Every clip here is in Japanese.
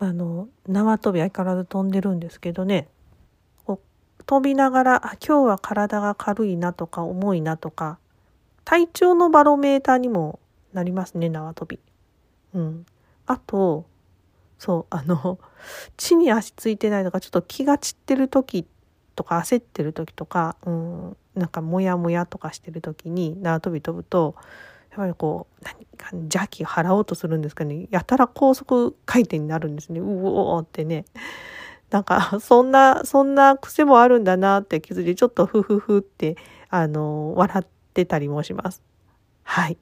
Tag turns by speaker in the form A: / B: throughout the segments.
A: あの縄跳び相変わらず飛んでるんですけどねこう飛びながら今日は体が軽いなとか重いなとか体調のバロメーターにもなりますね縄跳び。うん、あとそうあの地に足ついてないとかちょっと気が散ってる時とか焦ってる時とか、うん、なんかモヤモヤとかしてる時に縄跳び飛ぶとやっぱりこう何邪気払おうとするんですかね。やたら高速回転になるんですね。うおーってね。なんかそんなそんな癖もあるんだなって気づいてちょっとフフフってあの笑ってたりもします。はい。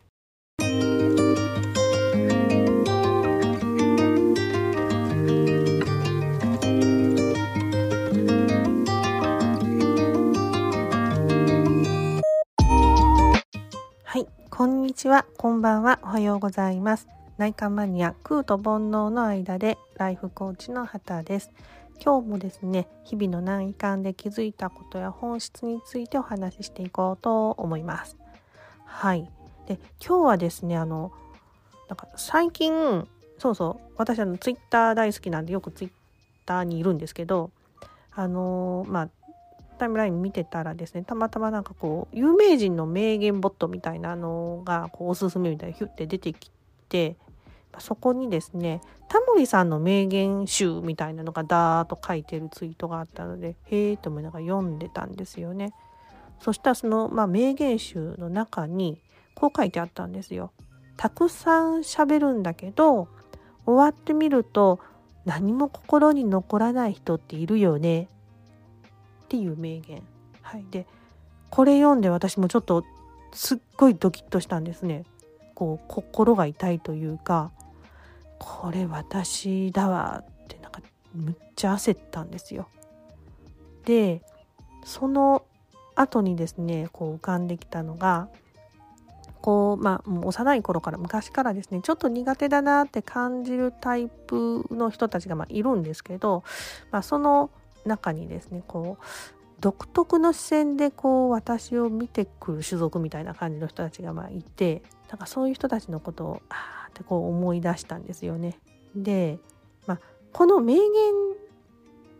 A: こんにちは、こんばんは、おはようございます。内観マニア、空と煩悩の間でライフコーチの畑です。今日もですね、日々の内観で気づいたことや本質についてお話ししていこうと思います。はい。で、今日はですね、あの、なんか最近、そうそう、私あのツイッター大好きなんでよくツイッターにいるんですけど、あのまあタイムライン見てたらですねたまたまなんかこう有名人の名言ボットみたいなのがこうおすすめみたいにヒュッて出てきてそこにですねタモリさんの名言集みたいなのがダーッと書いてるツイートがあったのでへえと思いながら読んでたんですよね。そしたらその、まあ、名言集の中にこう書いてあったんですよ。たくさん喋るんだけど終わってみると何も心に残らない人っているよねっていう名言。はい、でこれ読んで私もちょっとすっごいドキッとしたんですね。こう心が痛いというかこれ私だわってなんかむっちゃ焦ったんですよ。でその後にですねこう浮かんできたのがこうまあもう幼い頃から昔からですねちょっと苦手だなって感じるタイプの人たちがまあいるんですけど、まあ、その中にですねこう独特の視線でこう私を見てくる種族みたいな感じの人たちがまあいてなんかそういう人たちのことをあーってこう思い出したんですよね。で、まあ、この名言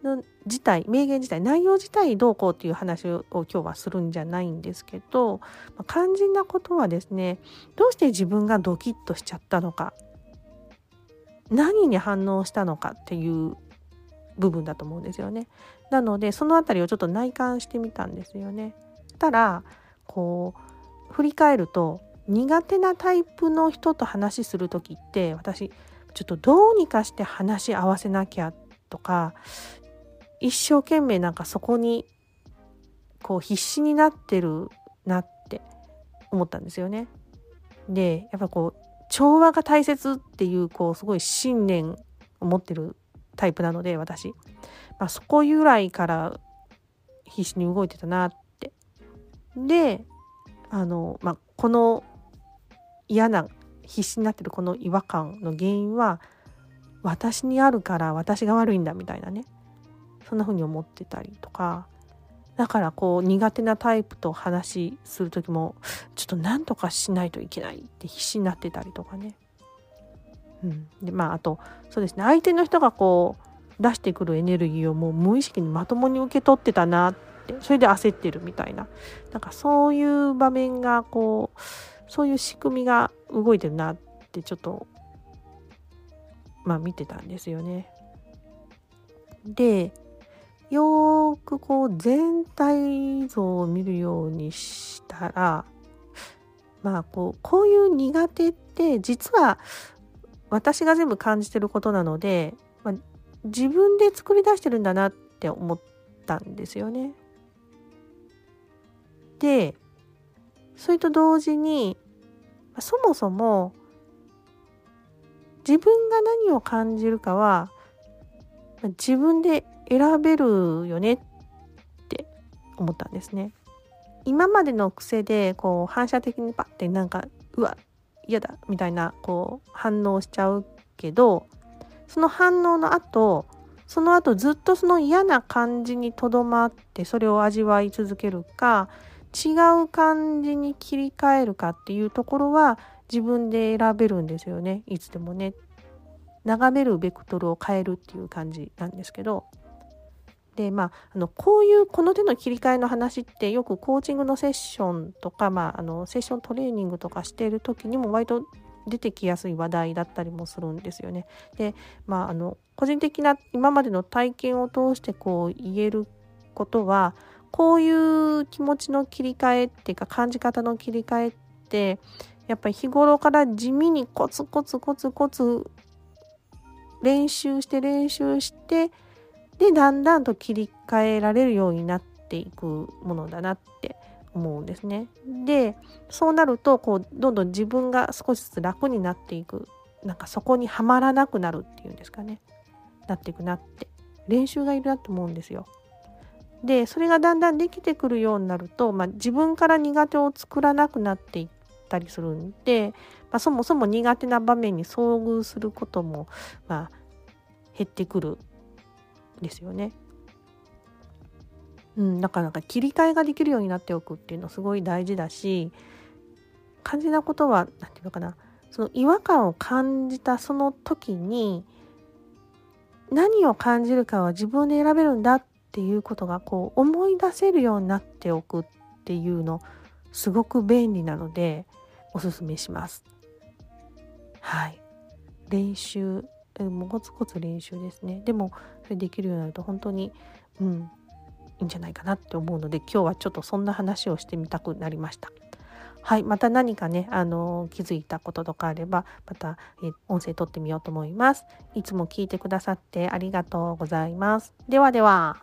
A: の自体名言自体内容自体どうこうっていう話を今日はするんじゃないんですけど、まあ、肝心なことはですねどうして自分がドキッとしちゃったのか何に反応したのかっていう部分だと思うんですよね。なのでその辺りをちょっと内観してみたんですよね。たらこう振り返ると苦手なタイプの人と話する時って私ちょっとどうにかして話し合わせなきゃとか一生懸命なんかそこにこう必死になってるなって思ったんですよね。でやっぱこう調和が大切っていうこうすごい信念を持ってるタイプなので私、まあ、そこ由来から必死に動いてたなって。であの、まあ、この嫌な必死になってるこの違和感の原因は私にあるから私が悪いんだみたいなね。そんな風に思ってたりとか。だからこう苦手なタイプと話する時もちょっと何とかしないといけないって必死になってたりとかね。うん、でまああとそうですね。相手の人がこう出してくるエネルギーをもう無意識にまともに受け取ってたなってそれで焦ってるみたいな。なんかそういう場面がこうそういう仕組みが動いてるなってちょっとまあ見てたんですよね。でよーくこう全体像を見るようにしたらまあこうこういう苦手って実は私が全部感じてることなので、まあ、自分で作り出してるんだなって思ったんですよね。でそれと同時にそもそも自分が何を感じるかは自分で選べるよねって思ったんですね。今までの癖でこう反射的にパッてなんかうわ嫌だみたいなこう反応しちゃうけどその反応の後その後ずっとその嫌な感じにとどまってそれを味わい続けるか違う感じに切り替えるかっていうところは自分で選べるんですよねいつでもね。眺めるベクトルを変えるっていう感じなんですけどでまあ、あのこういうこの手の切り替えの話ってよくコーチングのセッションとか、まあ、あのセッショントレーニングとかしている時にも割と出てきやすい話題だったりもするんですよね。でまああの個人的な今までの体験を通してこう言えることはこういう気持ちの切り替えっていうか感じ方の切り替えってやっぱり日頃から地味にコツコツコツコツ練習して練習してでだんだんと切り替えられるようになっていくものだなって思うんですね。でそうなるとこうどんどん自分が少しずつ楽になっていくなんかそこにはまらなくなるっていうんですかねなっていくなって練習がいるなと思うんですよ。でそれがだんだんできてくるようになると、まあ、自分から苦手を作らなくなっていったりするんで、まあ、そもそも苦手な場面に遭遇することも、まあ、減ってくるですよね。うん、なかなか切り替えができるようになっておくっていうのすごい大事だし肝心なことは何て言うのかなその違和感を感じたその時に何を感じるかは自分で選べるんだっていうことがこう思い出せるようになっておくっていうのすごく便利なのでおすすめします。はい。練習、もうコツコツ練習ですね。でもそれできるようになると本当に、うん、いいんじゃないかなって思うので今日はちょっとそんな話をしてみたくなりました。はい、また何かね、あの気づいたこととかあれば、また、え音声撮ってみようと思います。いつも聞いてくださってありがとうございます。ではでは。